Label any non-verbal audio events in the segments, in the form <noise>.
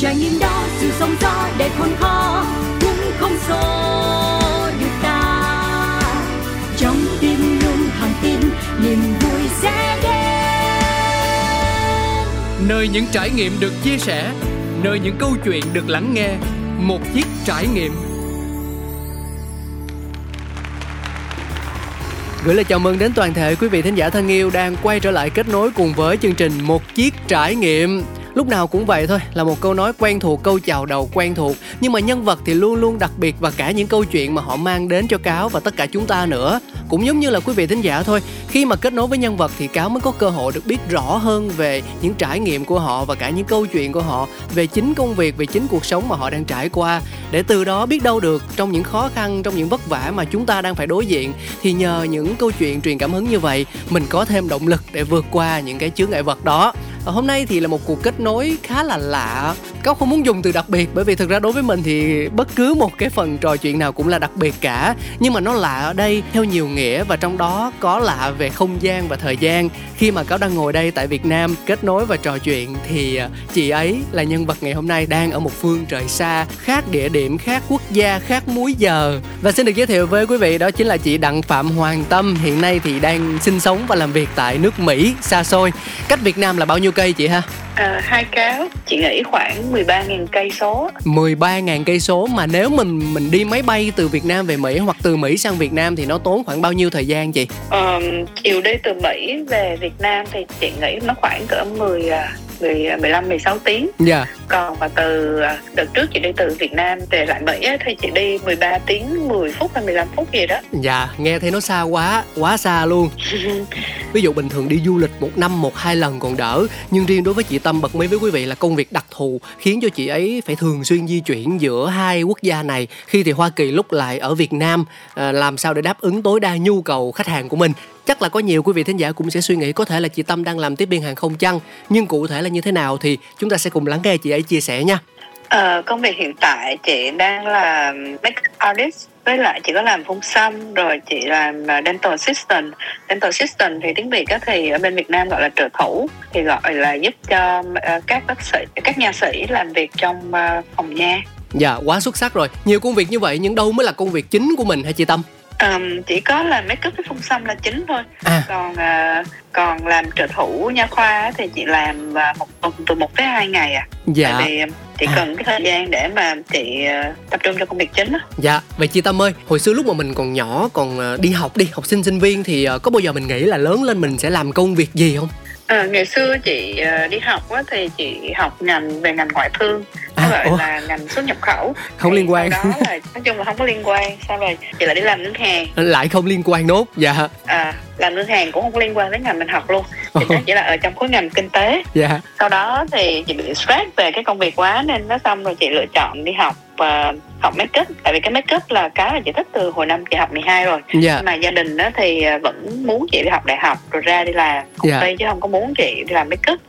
trải nghiệm đó sự sống gió để khôn khó cũng không xô được ta. Trong tim luôn thẳng tin niềm vui sẽ đến. Nơi những trải nghiệm được chia sẻ nơi những câu chuyện được lắng nghe một chiếc trải nghiệm. Gửi lời chào mừng đến toàn thể quý vị thính giả thân yêu đang quay trở lại kết nối cùng với chương trình Một Chiếc Trải Nghiệm lúc nào cũng vậy thôi, là một câu nói quen thuộc, câu chào đầu quen thuộc. Nhưng mà nhân vật thì luôn luôn đặc biệt và cả những câu chuyện mà họ mang đến cho cáo và tất cả chúng ta nữa. Cũng giống như là quý vị thính giả thôi, khi mà kết nối với nhân vật thì cáo mới có cơ hội được biết rõ hơn về những trải nghiệm của họ và cả những câu chuyện của họ, về chính công việc, về chính cuộc sống mà họ đang trải qua. Để từ đó biết đâu được trong những khó khăn, trong những vất vả mà chúng ta đang phải đối diện, thì nhờ những câu chuyện truyền cảm hứng như vậy, mình có thêm động lực để vượt qua những cái chướng ngại vật đó. Ờ, hôm nay thì là một cuộc kết nối khá là lạ. Cáo không muốn dùng từ đặc biệt, bởi vì thực ra đối với mình thì bất cứ một cái phần trò chuyện nào cũng là đặc biệt cả. Nhưng mà nó lạ ở đây, theo nhiều nghĩa, và trong đó có lạ về không gian và thời gian. Khi mà cáo đang ngồi đây tại việt nam kết nối và trò chuyện thì ờ, chị ấy là nhân vật ngày hôm nay đang ở một phương trời xa, khác địa điểm, khác quốc gia, khác múi giờ. Và xin được giới thiệu với quý vị, đó chính là chị đặng phạm hoàng tâm, hiện nay thì đang sinh sống và làm việc tại nước mỹ, xa xôi. Cách việt nam là bao nhiêu cây chị ha? À, hai cáo chị nghĩ khoảng 13.000 cây số. 13.000 cây số. Mà nếu mình mình đi máy bay từ Việt Nam về Mỹ hoặc từ Mỹ sang Việt Nam thì nó tốn khoảng bao nhiêu thời gian chị? Ờ, chiều đi từ Mỹ về Việt Nam thì chị nghĩ nó khoảng cỡ 10 10 15 16 tiếng. Dạ. Còn mà từ à, đợt trước chị đi từ Việt Nam về lại Mỹ á, thì chị đi 13 tiếng 10 phút hay 15 phút gì đó. Dạ, nghe thấy nó xa quá, quá xa luôn. <laughs> Ví dụ bình thường đi du lịch một năm một hai lần còn đỡ, nhưng riêng đối với chị Tâm bật mí với quý vị là công việc đặc thù khiến cho chị ấy phải thường xuyên di chuyển giữa hai quốc gia này. Khi thì Hoa Kỳ lúc lại ở Việt Nam, à, làm sao để đáp ứng tối đa nhu cầu khách hàng của mình chắc là có nhiều quý vị thính giả cũng sẽ suy nghĩ có thể là chị Tâm đang làm tiếp viên hàng không chăng. Nhưng cụ thể là như thế nào thì chúng ta sẽ cùng lắng nghe chị ấy chia sẻ nha. Ờ, công việc hiện tại chị đang là make artist với lại chị có làm phun xăm rồi chị làm à, dental assistant. Dental assistant thì tiếng việt á thì ở bên việt nam gọi là trợ thủ thì gọi là giúp cho uh, các bác sĩ các nha sĩ làm việc trong uh, phòng nha. Dạ quá xuất sắc rồi. Nhiều công việc như vậy nhưng đâu mới là công việc chính của mình hả chị tâm um, chỉ có là make up với phun xăm là chính thôi. À. còn uh, còn làm trợ thủ nha khoa thì chị làm uh, một tuần từ một tới hai ngày à. Dạ. Tại vì chị à. cần cái thời gian để mà chị uh, tập trung cho công việc chính á. Dạ vậy chị tâm ơi hồi xưa lúc mà mình còn nhỏ còn uh, đi học đi học sinh sinh viên thì uh, có bao giờ mình nghĩ là lớn lên mình sẽ làm công việc gì không À, ngày xưa chị uh, đi học á, thì chị học ngành về ngành ngoại thương à, gọi ủa? là ngành xuất nhập khẩu. Không thì liên quan. đó là nói chung là không có liên quan sau rồi chị lại đi làm ngân hàng. Lại không liên quan nốt dạ. À làm ngân hàng cũng không có liên quan đến ngành mình học luôn. Thì nó chỉ là ở trong khối ngành kinh tế. Dạ. Sau đó thì chị bị stress về cái công việc quá nên nó xong rồi chị lựa chọn đi học uh, học make up tại vì cái make up là cái mà chị thích từ hồi năm chị học 12 rồi yeah. Dạ. mà gia đình đó thì ờ, vẫn muốn chị đi học đại học rồi ra đi làm công yeah. Ty chứ không có muốn chị đi làm make up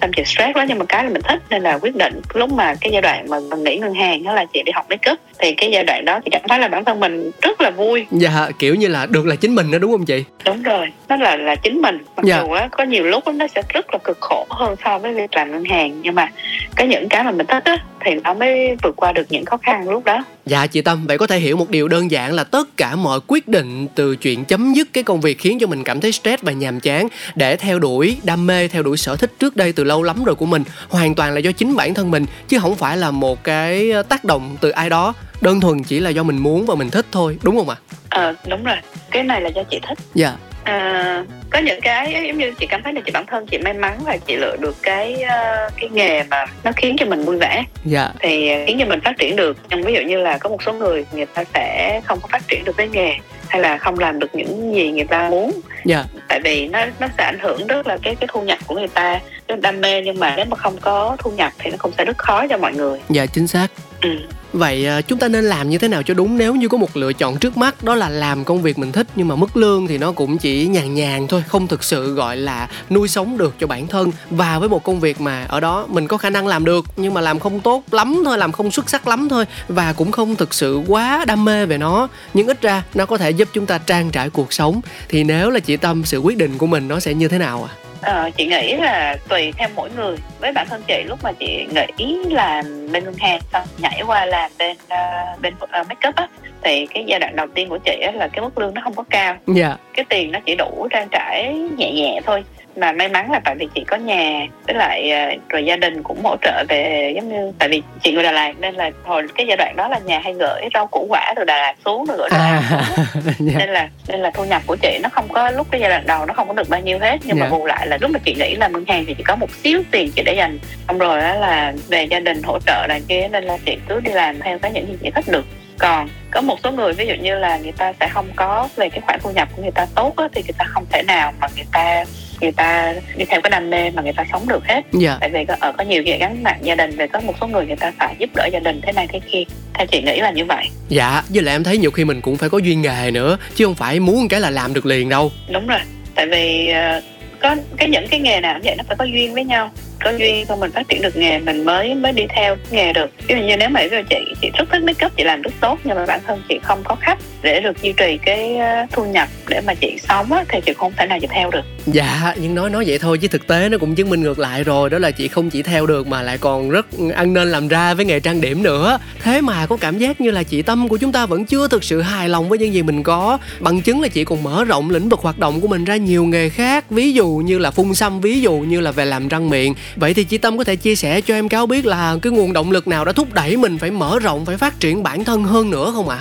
xong chị stress quá nhưng mà cái là mình thích nên là quyết định lúc mà cái giai đoạn mà mình nghỉ ngân hàng đó là chị đi học make up thì cái giai đoạn đó thì cảm thấy là bản thân mình rất là vui. Dạ kiểu như là được là chính mình đó đúng không chị? Đúng rồi nó là là chính mình. Mặc dạ. dù á có nhiều lúc nó sẽ rất là cực khổ hơn so với việc làm ngân hàng nhưng mà cái những cái mà mình thích á thì nó mới vượt qua được những khó khăn lúc đó dạ chị tâm vậy có thể hiểu một điều đơn giản là tất cả mọi quyết định từ chuyện chấm dứt cái công việc khiến cho mình cảm thấy stress và nhàm chán để theo đuổi đam mê theo đuổi sở thích trước đây từ lâu lắm rồi của mình hoàn toàn là do chính bản thân mình chứ không phải là một cái tác động từ ai đó. Đơn thuần chỉ là do mình muốn và mình thích thôi đúng không ạ? Ờ à, đúng rồi. Cái này là do chị thích. Dạ à, có những cái giống như chị cảm thấy là chị bản thân chị may mắn là chị lựa được cái uh, cái nghề mà nó khiến cho mình vui vẻ. Dạ. thì khiến cho mình phát triển được. Nhưng ví dụ như là có một số người người ta sẽ không có phát triển được cái nghề hay là không làm được những gì người ta muốn dạ. tại vì nó nó sẽ ảnh hưởng rất là cái cái thu nhập của người ta. Đam mê nhưng mà nếu mà không có thu nhập thì nó cũng sẽ rất khó cho mọi người. Dạ chính xác. Ừ. Vậy à, chúng ta nên làm như thế nào cho đúng? Nếu như có một lựa chọn trước mắt đó là làm công việc mình thích nhưng mà mức lương thì nó cũng chỉ nhàn nhàn thôi không thực sự gọi là nuôi sống được cho bản thân. Và với một công việc mà ở đó mình có khả năng làm được nhưng mà làm không tốt lắm thôi làm không xuất sắc lắm thôi và cũng không thực sự quá đam mê về nó nhưng ít ra nó có thể giúp chúng ta trang trải cuộc sống. Thì nếu là chị tâm sự quyết định của mình nó sẽ như thế nào à Ờ, chị nghĩ là tùy theo mỗi người với bản thân chị lúc mà chị nghĩ làm bên ngân hàng xong nhảy qua làm bên uh, bên uh, makeup á thì cái giai đoạn đầu tiên của chị á là cái mức lương nó không có cao yeah. Dạ. cái tiền nó chỉ đủ trang trải nhẹ nhẹ thôi mà may mắn là tại vì chị có nhà với lại ờ, rồi gia đình cũng hỗ trợ về giống như tại vì chị người Đà Lạt nên là hồi cái giai đoạn đó là nhà hay gửi rau củ quả từ Đà Lạt xuống rồi gửi Đà Lạt à, xuống. yeah. <laughs> Dạ. nên là nên là thu nhập của chị nó không có lúc cái giai đoạn đầu nó không có được bao nhiêu hết nhưng yeah. mà dạ. bù lại là lúc mà chị nghĩ là ngân hàng thì chỉ có một xíu tiền chị để dành xong rồi đó là về gia đình hỗ trợ này kia nên là chị cứ đi làm theo cái những gì chị thích được còn có một số người ví dụ như là người ta sẽ không có về cái khoản thu nhập của người ta tốt á, thì người ta không thể nào mà người ta người ta đi theo cái đam mê mà người ta sống được hết. Dạ. tại vì có, ở có nhiều cái gắn mạng gia đình về có một số người người ta phải giúp đỡ gia đình thế này thế kia. Theo chị nghĩ là như vậy. Dạ với lại em thấy nhiều khi mình cũng phải có duyên nghề nữa chứ không phải muốn cái là làm được liền đâu. Đúng rồi. Tại vì uh, có cái những cái nghề nào cũng vậy nó phải có duyên với nhau có duyên không mình phát triển được nghề mình mới mới đi theo nghề được. Ví dụ như nếu mà ví dụ chị chị rất thích make up chị làm rất tốt nhưng mà bản thân chị không có khách để được duy trì cái ờ, thu nhập để mà chị sống á, thì chị không thể nào chị theo được. Dạ nhưng nói nói vậy thôi chứ thực tế nó cũng chứng minh ngược lại rồi đó là chị không chỉ theo được mà lại còn rất ăn nên làm ra với nghề trang điểm nữa. Thế mà có cảm giác như là chị tâm của chúng ta vẫn chưa thực sự hài lòng với những gì mình có bằng chứng là chị còn mở rộng lĩnh vực hoạt động của mình ra nhiều nghề khác ví dụ như là phun xăm ví dụ như là về làm răng miệng vậy thì chị tâm có thể chia sẻ cho em cáo biết là cái nguồn động lực nào đã thúc đẩy mình phải mở rộng phải phát triển bản thân hơn nữa không ạ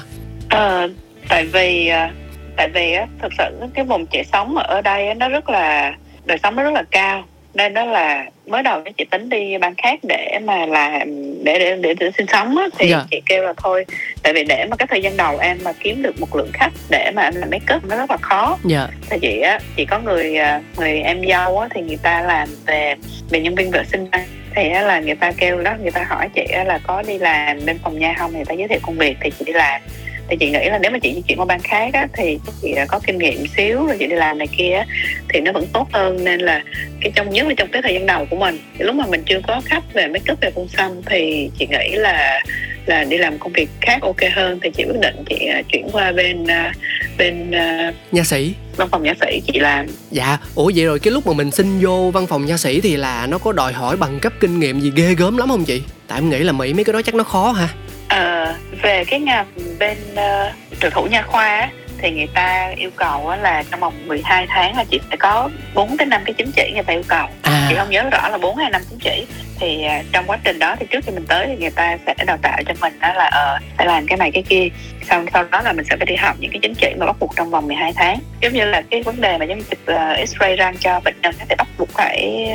à? à, tại vì ờ, tại vì á thực sự cái vùng trẻ sống ở đây nó rất là đời sống nó rất là cao nên đó là mới đầu chị tính đi bang khác để mà làm để để để, để sinh sống á, thì yeah. Dạ. chị kêu là thôi tại vì để mà cái thời gian đầu em mà kiếm được một lượng khách để mà em làm make up nó rất là khó yeah. Thì chị á chị có người à, người em dâu á thì người ta làm về về nhân viên vệ sinh thì là người ta kêu đó người ta hỏi chị là có đi làm bên phòng nha không thì người ta giới thiệu công việc thì chị đi làm thì chị nghĩ là nếu mà chị chuyển qua bang khác á, thì chị có kinh nghiệm xíu rồi chị đi làm này kia á, thì nó vẫn tốt hơn. Nên là cái trong nhất là trong cái thời gian đầu của mình lúc mà mình chưa có khách về make up về phun xăm thì chị nghĩ là là đi làm công việc khác ok hơn. Thì chị quyết định chị uh, chuyển qua bên uh, bên uh, nha sĩ. văn phòng nha sĩ chị làm. Dạ ủa vậy rồi cái lúc mà mình xin vô văn phòng nha sĩ thì là nó có đòi hỏi bằng cấp kinh nghiệm gì ghê gớm lắm không chị? Tại em nghĩ là mỹ mấy cái đó chắc nó khó ha ờ, về cái ngành bên uh, trợ thủ nha khoa thì người ta yêu cầu là trong vòng 12 tháng là chị phải có 4 tới 5 cái chứng chỉ người ta yêu cầu à. chị không nhớ rõ là 4 hay 5 chứng chỉ thì uh, trong quá trình đó thì trước khi mình tới thì người ta sẽ đào tạo cho mình đó là ờ uh, phải làm cái này cái kia sau sau đó là mình sẽ phải đi học những cái chứng chỉ mà bắt buộc trong vòng 12 tháng giống như là cái vấn đề mà giống như chụp uh, x-ray răng cho bệnh nhân thì bắt buộc phải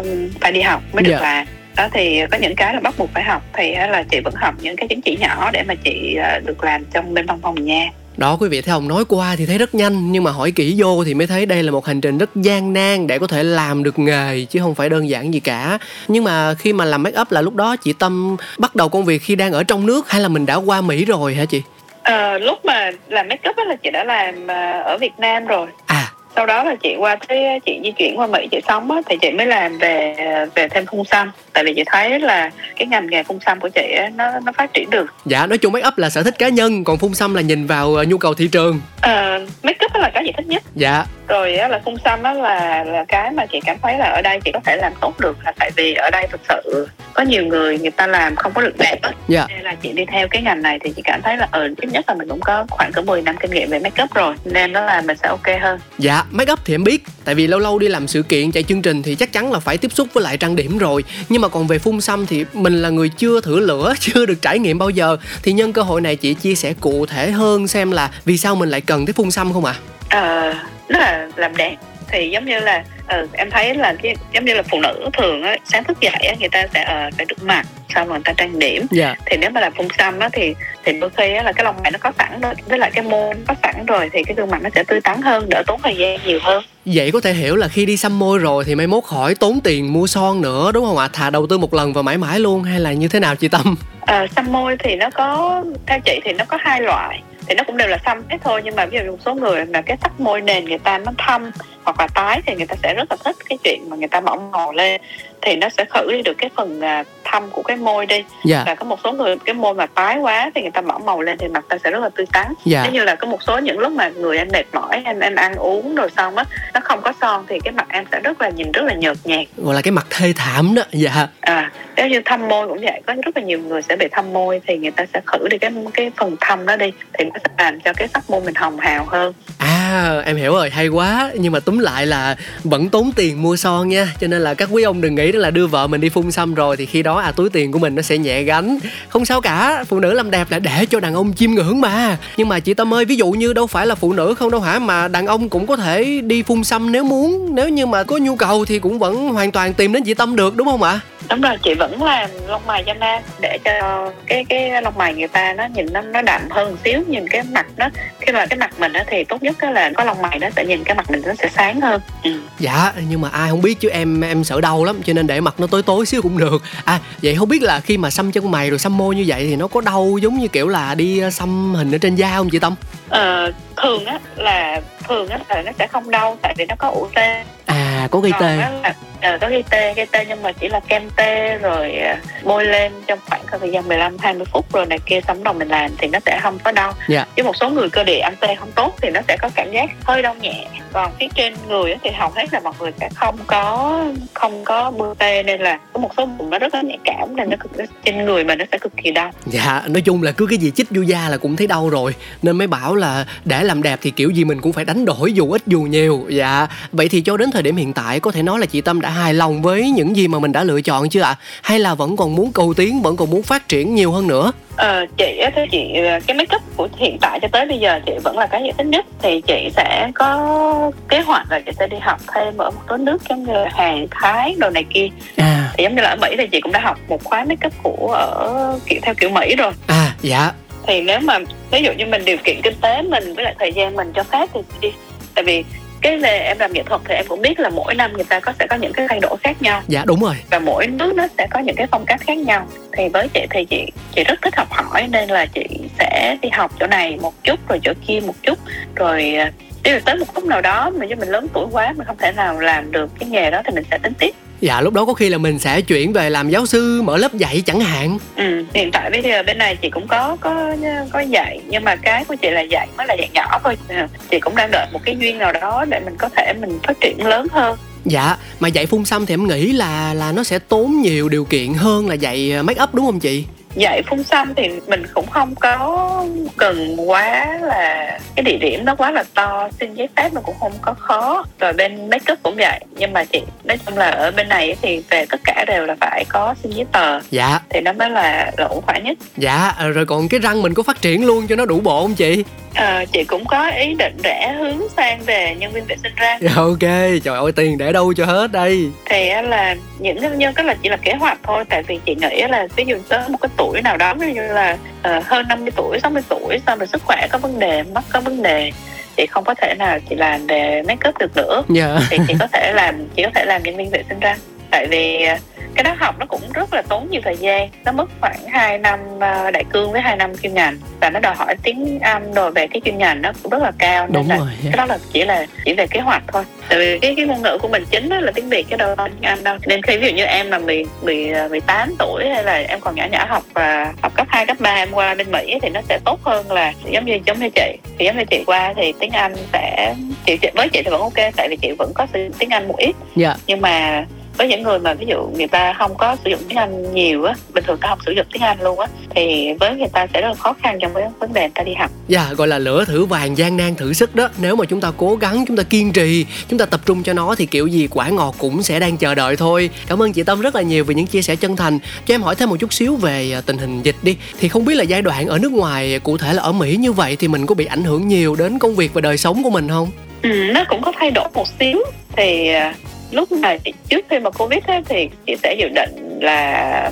uh, phải đi học mới được yeah. Dạ. làm đó thì có những cái là bắt buộc phải học thì là chị vẫn học những cái chứng chỉ nhỏ để mà chị ờ, được làm trong bên văn phòng nha đó quý vị thấy ông nói qua thì thấy rất nhanh nhưng mà hỏi kỹ vô thì mới thấy đây là một hành trình rất gian nan để có thể làm được nghề chứ không phải đơn giản gì cả. Nhưng mà khi mà làm make up là lúc đó chị tâm bắt đầu công việc khi đang ở trong nước hay là mình đã qua mỹ rồi hả chị? À, lúc mà làm make up là chị đã làm ờ, ở việt nam rồi. À sau đó là chị qua cái ờ, chị di chuyển qua mỹ chị sống á thì chị mới làm về ờ, về thêm phun xăm. Tại vì chị thấy là cái ngành nghề phun xăm của chị á, nó nó phát triển được. Dạ nói chung make up là sở thích cá nhân còn phun xăm là nhìn vào ờ, nhu cầu thị trường uh, make up là cái gì thích nhất? Dạ. Rồi á, là phun xăm đó là là cái mà chị cảm thấy là ở đây chị có thể làm tốt được là tại vì ở đây thực sự có nhiều người người ta làm không có được đẹp á. Dạ. nên là chị đi theo cái ngành này thì chị cảm thấy là ở ừ, ít nhất là mình cũng có khoảng cỡ 10 năm kinh nghiệm về make up rồi nên đó là mình sẽ ok hơn. Dạ make up thì em biết tại vì lâu lâu đi làm sự kiện chạy chương trình thì chắc chắn là phải tiếp xúc với lại trang điểm rồi. Nhưng mà còn về phun xăm thì mình là người chưa thử lửa <laughs> chưa được trải nghiệm bao giờ. Thì nhân cơ hội này chị chia sẻ cụ thể hơn xem là vì sao mình lại cần tới phun xăm không ạ à? ờ đó là làm đẹp thì giống như là ừ, em thấy là cái giống như là phụ nữ thường á sáng thức dậy á người ta sẽ uh, phải được mặt xong rồi người ta trang điểm yeah. Dạ. thì nếu mà làm phun xăm á thì thì đôi khi á là cái lông mày nó có sẵn rồi với lại cái môi nó có sẵn rồi thì cái gương mặt nó sẽ tươi tắn hơn đỡ tốn thời gian nhiều hơn vậy có thể hiểu là khi đi xăm môi rồi thì mai mốt khỏi tốn tiền mua son nữa đúng không ạ thà đầu tư một lần và mãi mãi luôn hay là như thế nào chị tâm à, xăm môi thì nó có theo chị thì nó có hai loại thì nó cũng đều là xăm hết thôi. Nhưng mà ví dụ một số người mà cái sắc môi nền người ta nó thâm hoặc là tái thì người ta sẽ rất là thích cái chuyện mà người ta mỏng màu lên thì nó sẽ khử đi được cái phần à, thâm của cái môi đi. Dạ. và có một số người cái môi mà tái quá thì người ta mỏng màu lên thì mặt ta sẽ rất là tươi tắn. Dạ. như là có một số những lúc mà người em mệt mỏi em em ăn uống rồi xong á nó không có son thì cái mặt em sẽ rất là nhìn rất là nhợt nhạt gọi là cái mặt thê thảm đó dạ à nếu như thâm môi cũng vậy có rất là nhiều người sẽ bị thâm môi thì người ta sẽ khử đi cái cái phần thâm đó đi thì nó sẽ làm cho cái sắc môi mình hồng hào hơn à em hiểu rồi hay quá nhưng mà túm lại là vẫn tốn tiền mua son nha cho nên là các quý ông đừng nghĩ đó là đưa vợ mình đi phun xăm rồi thì khi đó à túi tiền của mình nó sẽ nhẹ gánh. Không sao cả, phụ nữ làm đẹp là để cho đàn ông chiêm ngưỡng mà. Nhưng mà chị tâm ơi, ví dụ như đâu phải là phụ nữ không đâu hả? Mà đàn ông cũng có thể đi phun xăm nếu muốn. Nếu như mà có nhu cầu thì cũng vẫn hoàn toàn tìm đến chị tâm được, đúng không ạ? Đúng rồi chị vẫn làm lông mày cho nam để cho cái cái lông mày người ta nó nhìn nó nó đậm hơn một xíu nhìn cái mặt nó khi mà cái mặt mình á thì tốt nhất là có lông mày đó sẽ nhìn cái mặt mình nó sẽ sáng hơn. Ừ. dạ nhưng mà ai không biết chứ em em sợ đau lắm cho nên để mặt nó tối tối xíu cũng được. À vậy không biết là khi mà xăm chân mày rồi xăm môi như vậy thì nó có đau giống như kiểu là đi xăm hình ở trên da không chị tâm? Ờ, thường á là thường á là nó sẽ không đau tại vì nó có ủ tê. À có gây tê. Là, ờ, có gây tê gây tê nhưng mà chỉ là kem tê rồi ờ, bôi lên trong khoảng thời gian 15 20 phút rồi này kia xong đầu mình làm thì nó sẽ không có đau yeah. Dạ. chứ một số người cơ địa ăn tê không tốt thì nó sẽ có cảm giác hơi đau nhẹ còn phía trên người thì hầu hết là mọi người sẽ không có không có bôi tê nên là có một số vùng nó rất là nhạy cảm nên nó cực trên người mà nó sẽ cực kỳ đau dạ nói chung là cứ cái gì chích vô da là cũng thấy đau rồi nên mới bảo là để làm đẹp thì kiểu gì mình cũng phải đánh đổi dù ít dù nhiều dạ vậy thì cho đến thời điểm hiện tại có thể nói là chị tâm đã hài lòng với những gì mà mình đã lựa chọn chưa ạ à? hay là vẫn còn muốn cầu tiến vẫn còn muốn phát triển nhiều hơn nữa Ờ, chị thì chị cái make up của hiện tại cho tới bây giờ chị vẫn là cái gì thích nhất thì chị sẽ có kế hoạch là chị sẽ đi học thêm ở một số nước giống như là Hàn, Thái đồ này kia. À. Thì giống như là ở Mỹ thì chị cũng đã học một khóa make up của ở kiểu theo kiểu Mỹ rồi. À, dạ. Thì nếu mà ví dụ như mình điều kiện kinh tế mình với lại thời gian mình cho phép thì đi. Tại vì cái về em làm nghệ thuật thì em cũng biết là mỗi năm người ta có sẽ có những cái thay đổi khác nhau. Dạ đúng rồi. Và mỗi nước nó sẽ có những cái phong cách khác nhau. Thì với chị thì chị chị rất thích học hỏi nên là chị sẽ đi học chỗ này một chút rồi chỗ kia một chút. Rồi đi tới một lúc nào đó mà cho mình lớn tuổi quá mình không thể nào làm được cái nghề đó thì mình sẽ tính tiếp dạ lúc đó có khi là mình sẽ chuyển về làm giáo sư mở lớp dạy chẳng hạn. Ừ hiện tại bây giờ bên này chị cũng có có có dạy nhưng mà cái của chị là dạy mới là dạy nhỏ thôi. <laughs> Chị cũng đang đợi một cái duyên nào đó để mình có thể mình phát triển lớn hơn. Dạ mà dạy phun xăm thì em nghĩ là là nó sẽ tốn nhiều điều kiện hơn là dạy make up đúng không chị dạy phun xăm thì mình cũng không có cần quá là cái địa điểm nó quá là to xin giấy phép nó cũng không có khó. Rồi bên make up cũng vậy nhưng mà chị nói chung là ở bên này thì về tất cả đều là phải có xin giấy tờ. Dạ. Thì nó mới là ổn thỏa nhất. Dạ rồi còn cái răng mình có phát triển luôn cho nó đủ bộ không chị À, chị cũng có ý định rẽ hướng sang về nhân viên vệ sinh răng dạ, ok trời ơi tiền để đâu cho hết đây thì là những nhân cái là chỉ là kế hoạch thôi tại vì chị nghĩ là ví dụ tới một cái tuổi nào đó ví dụ là uh, hơn 50 tuổi 60 tuổi xong rồi sức khỏe có vấn đề mắt có vấn đề chị không có thể nào chị làm về make up được nữa yeah. Dạ. thì chị có thể làm chị có thể làm nhân viên vệ sinh răng tại vì uh, cái đó học nó cũng rất là tốn nhiều thời gian nó mất khoảng 2 năm ờ, đại cương với 2 năm chuyên ngành và nó đòi hỏi tiếng Anh rồi về cái chuyên ngành nó cũng rất là cao nên Đúng là rồi. cái đó là chỉ là chỉ về kế hoạch thôi tại vì cái cái ngôn ngữ của mình chính là tiếng Việt chứ đâu là tiếng Anh đâu nên khi ví dụ như em mà 10, 10, 18 tuổi hay là em còn nhỏ nhỏ học và học cấp 2, cấp 3 em qua bên Mỹ thì nó sẽ tốt hơn là giống như giống như chị thì giống như chị qua thì tiếng Anh sẽ chị, với chị thì vẫn ok tại vì chị vẫn có tiếng Anh một ít yeah. Dạ. nhưng mà với những người mà ví dụ người ta không có sử dụng tiếng Anh nhiều á bình thường ta không sử dụng tiếng Anh luôn á thì với người ta sẽ rất là khó khăn trong cái vấn đề người ta đi học. Dạ yeah, gọi là lửa thử vàng gian nan thử sức đó. Nếu mà chúng ta cố gắng chúng ta kiên trì chúng ta tập trung cho nó thì kiểu gì quả ngọt cũng sẽ đang chờ đợi thôi. Cảm ơn chị Tâm rất là nhiều về những chia sẻ chân thành. Cho em hỏi thêm một chút xíu về à, tình hình dịch đi. Thì không biết là giai đoạn ở nước ngoài cụ thể là ở Mỹ như vậy thì mình có bị ảnh hưởng nhiều đến công việc và đời sống của mình không? Ừ, nó cũng có thay đổi một xíu. Thì à, lúc mà trước khi mà covid ấy, thì chị sẽ dự định là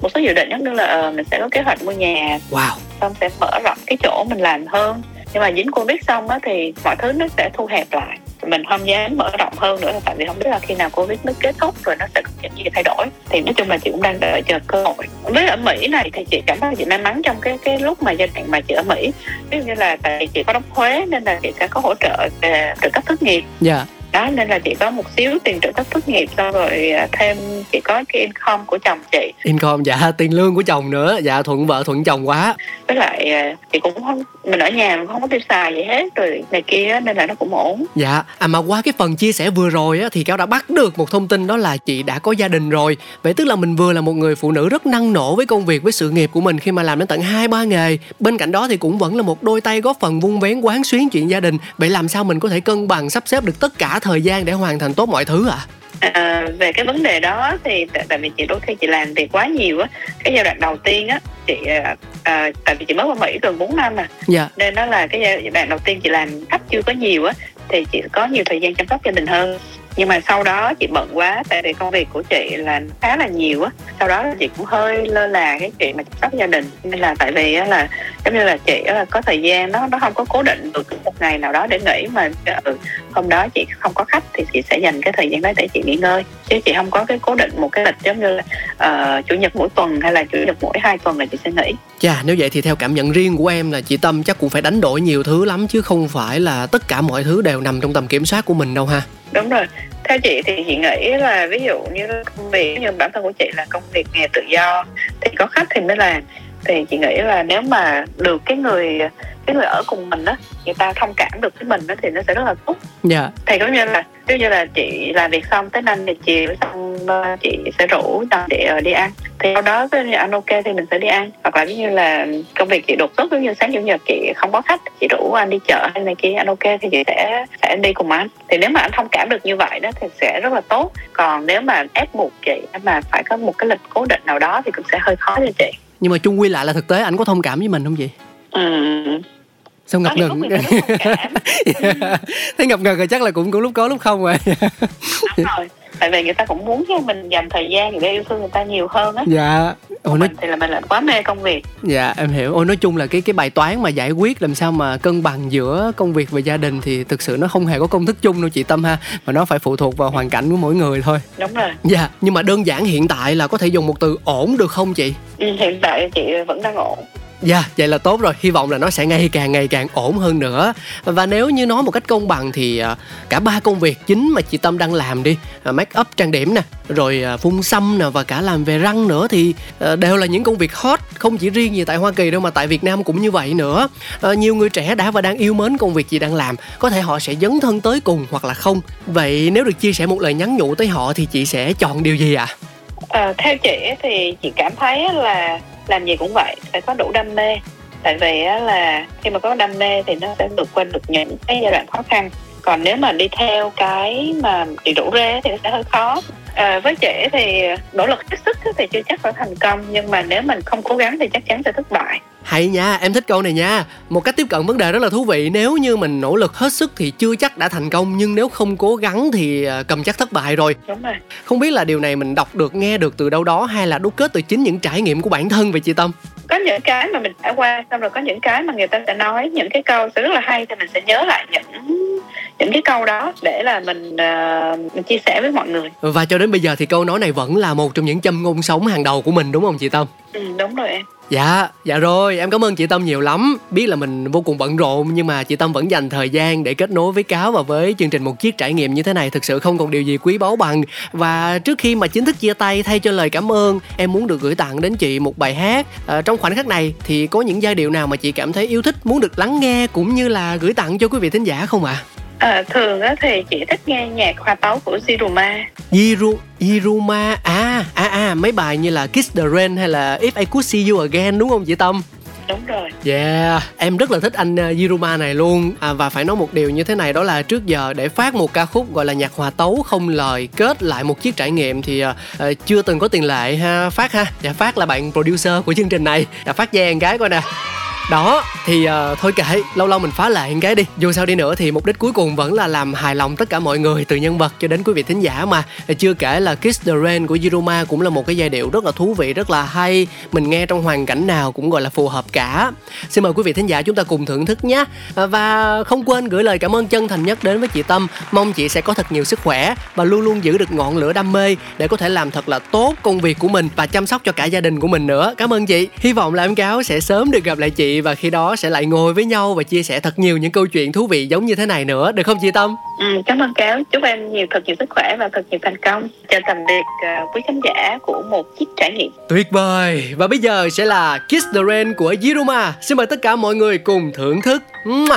một số dự định giống như là uh, mình sẽ có kế hoạch mua nhà. Wow. Xong sẽ mở rộng cái chỗ mình làm hơn. Nhưng mà dính covid xong á thì mọi thứ nó sẽ thu hẹp lại. Mình không dám mở rộng hơn nữa tại vì không biết là khi nào covid nó kết thúc rồi nó sẽ có những gì thay đổi. Thì nói chung là chị cũng đang đợi chờ cơ hội. Với ở mỹ này thì chị cảm thấy chị may mắn trong cái cái lúc mà giai đoạn mà chị ở mỹ. Ví dụ như là tại vì chị có đóng thuế nên là chị sẽ có hỗ trợ về trợ cấp thất nghiệp. Dạ. yeah đó nên là chị có một xíu tiền trợ cấp thất nghiệp xong rồi à, thêm chị có cái income của chồng chị. Income dạ tiền lương của chồng nữa. Dạ thuận vợ thuận chồng quá. Với lại à, chị cũng không mình ở nhà mình không có tiêu xài gì hết rồi này kia nên là nó cũng ổn. Dạ à mà qua cái phần chia sẻ vừa rồi á thì cáo đã bắt được một thông tin đó là chị đã có gia đình rồi. Vậy tức là mình vừa là một người phụ nữ rất năng nổ với công việc với sự nghiệp của mình khi mà làm đến tận hai ba nghề. Bên cạnh đó thì cũng vẫn là một đôi tay góp phần vung vén quán xuyến chuyện gia đình. Vậy làm sao mình có thể cân bằng sắp xếp được tất cả thời gian để hoàn thành tốt mọi thứ ạ à? À, về cái vấn đề đó thì tại, tại vì chị đôi khi chị làm việc quá nhiều á cái giai đoạn đầu tiên á chị à, à tại vì chị mới qua mỹ gần 4 năm mà dạ. nên nó là cái giai đoạn đầu tiên chị làm khách chưa có nhiều á thì chị có nhiều thời gian chăm sóc gia đình hơn nhưng mà sau đó chị bận quá tại vì công việc của chị là khá là nhiều á. Sau đó chị cũng hơi lơ là cái chuyện mà chăm sóc gia đình. Nên là tại vì á là giống như là chị là có thời gian nó nó không có cố định được một ngày nào đó để nghỉ mà ừ, hôm đó chị không có khách thì chị sẽ dành cái thời gian đó để chị nghỉ ngơi. Chứ chị không có cái cố định một cái lịch giống như là uh, chủ nhật mỗi tuần hay là chủ nhật mỗi hai tuần là chị sẽ nghỉ. Dạ, yeah, nếu vậy thì theo cảm nhận riêng của em là chị Tâm chắc cũng phải đánh đổi nhiều thứ lắm chứ không phải là tất cả mọi thứ đều nằm trong tầm kiểm soát của mình đâu ha đúng rồi. Theo chị thì chị nghĩ là ví dụ như công việc như bản thân của chị là công việc nghề tự do, thì có khách thì mới làm thì chị nghĩ là nếu mà được cái người cái người ở cùng mình đó người ta thông cảm được với mình đó thì nó sẽ rất là tốt. Dạ. Yeah. thì giống như là ví như là chị làm việc xong tới năm thì chiều xong ờ, chị sẽ rủ chồng chị ờ, đi ăn. Thì sau đó với anh ok thì mình sẽ đi ăn. Hoặc là ví như là công việc chị đột xuất giống như sáng chủ nhật chị không có khách chị rủ anh đi chợ hay này kia anh ok thì chị sẽ sẽ đi cùng anh. Thì nếu mà anh thông cảm được như vậy đó thì sẽ rất là tốt. Còn nếu mà ép buộc chị mà phải có một cái lịch cố định nào đó thì cũng sẽ hơi khó cho chị nhưng mà chung quy lại là thực tế anh có thông cảm với mình không chị ừ. Sao ngập ngừng? <laughs> thấy ngập ngừng rồi chắc là cũng cũng lúc có lúc không rồi. Rồi tại vì người ta cũng muốn cho mình dành thời gian để yêu thương người ta nhiều hơn á. Dạ. Ôi, nói... thì là mình lại quá mê công việc. Dạ em hiểu. Ôi nói chung là cái cái bài toán mà giải quyết làm sao mà cân bằng giữa công việc và gia đình thì thực sự nó không hề có công thức chung đâu chị tâm ha. Mà nó phải phụ thuộc vào hoàn cảnh của mỗi người thôi. Đúng rồi. Dạ nhưng mà đơn giản hiện tại là có thể dùng một từ ổn được không chị? Ừ, hiện tại chị vẫn đang ổn Dạ, yeah, vậy là tốt rồi. Hy vọng là nó sẽ ngày càng ngày càng ổn hơn nữa. Và nếu như nói một cách công bằng thì à, cả ba công việc chính mà chị Tâm đang làm đi, à, make up trang điểm nè, rồi à, phun xăm nè và cả làm về răng nữa thì đều là những công việc hot, không chỉ riêng gì tại Hoa Kỳ đâu mà tại Việt Nam cũng như vậy nữa. Nhiều người trẻ đã và đang yêu mến công việc chị đang làm, có thể họ sẽ dấn thân tới cùng hoặc là không. Vậy nếu được chia sẻ một lời nhắn nhủ tới họ thì chị sẽ chọn điều gì ạ? À? À, theo chị thì chị cảm thấy là làm gì cũng vậy phải có đủ đam mê. Tại vì là khi mà có đam mê thì nó sẽ vượt qua được những cái giai đoạn khó khăn còn nếu mà đi theo cái mà bị rủ rê thì nó sẽ hơi khó. À, với trẻ thì nỗ lực hết sức thì chưa chắc phải thành công nhưng mà nếu mình không cố gắng thì chắc chắn sẽ thất bại. Hay nha em thích câu này nha. Một cách tiếp cận vấn đề rất là thú vị nếu như mình nỗ lực hết sức thì chưa chắc đã thành công nhưng nếu không cố gắng thì à, cầm chắc thất bại rồi. Đúng rồi. Không biết là điều này mình đọc được nghe được từ đâu đó hay là đúc kết từ chính những trải nghiệm của bản thân vậy chị tâm có những cái mà mình trải qua xong rồi có những cái mà người ta sẽ nói những cái câu sẽ rất là hay thì mình sẽ nhớ lại những những cái câu đó để là mình uh, mình chia sẻ với mọi người. Và cho đến bây giờ thì câu nói này vẫn là một trong những châm ngôn sống hàng đầu của mình đúng không chị tâm? Ừ đúng rồi em Dạ, dạ rồi, em cảm ơn chị Tâm nhiều lắm Biết là mình vô cùng bận rộn Nhưng mà chị Tâm vẫn dành thời gian để kết nối với Cáo Và với chương trình một chiếc trải nghiệm như thế này Thực sự không còn điều gì quý báu bằng Và trước khi mà chính thức chia tay thay cho lời cảm ơn Em muốn được gửi tặng đến chị một bài hát à, Trong khoảnh khắc này thì có những giai điệu nào mà chị cảm thấy yêu thích Muốn được lắng nghe cũng như là gửi tặng cho quý vị thính giả không ạ? À? À, thường á thì chị thích nghe nhạc hoa tấu của Ziruma Ziru, Ziruma À, à, à, mấy bài như là Kiss the Rain hay là If I Could See You Again đúng không chị Tâm? Đúng rồi. Yeah, em rất là thích anh uh, Ziruma này luôn. À, Và phải nói một điều như thế này đó là trước giờ để phát một ca khúc gọi là nhạc hòa tấu không lời Kết lại một chiếc trải nghiệm thì uh, uh, chưa từng có tiền lệ ha. Phát ha. Dạ Phát là bạn producer của chương trình này. Dạ Phát giang cái coi nè đó thì uh, thôi kệ lâu lâu mình phá lại cái đi. Dù sao đi nữa thì mục đích cuối cùng vẫn là làm hài lòng tất cả mọi người từ nhân vật cho đến quý vị thính giả mà. Chưa kể là Kiss the Rain của Yiruma cũng là một cái giai điệu rất là thú vị rất là hay. Mình nghe trong hoàn cảnh nào cũng gọi là phù hợp cả. Xin mời quý vị thính giả chúng ta cùng thưởng thức nhé. Ờ, và không quên gửi lời cảm ơn chân thành nhất đến với chị Tâm. Mong chị sẽ có thật nhiều sức khỏe và luôn luôn giữ được ngọn lửa đam mê để có thể làm thật là tốt công việc của mình và chăm sóc cho cả gia đình của mình nữa. Cảm ơn chị. Hy vọng là em cáo sẽ sớm được gặp lại chị và khi đó sẽ lại ngồi với nhau và chia sẻ thật nhiều những câu chuyện thú vị giống như thế này nữa được không chị Tâm? Ừ, cảm ơn cáo. Chúc em nhiều thật nhiều sức khỏe và thật nhiều thành công. Chào tạm biệt uh, quý khán giả của một chiếc trải nghiệm. Tuyệt vời. Và bây giờ sẽ là Kiss the Rain của Yiruma. Xin mời tất cả mọi người cùng thưởng thức. Mua.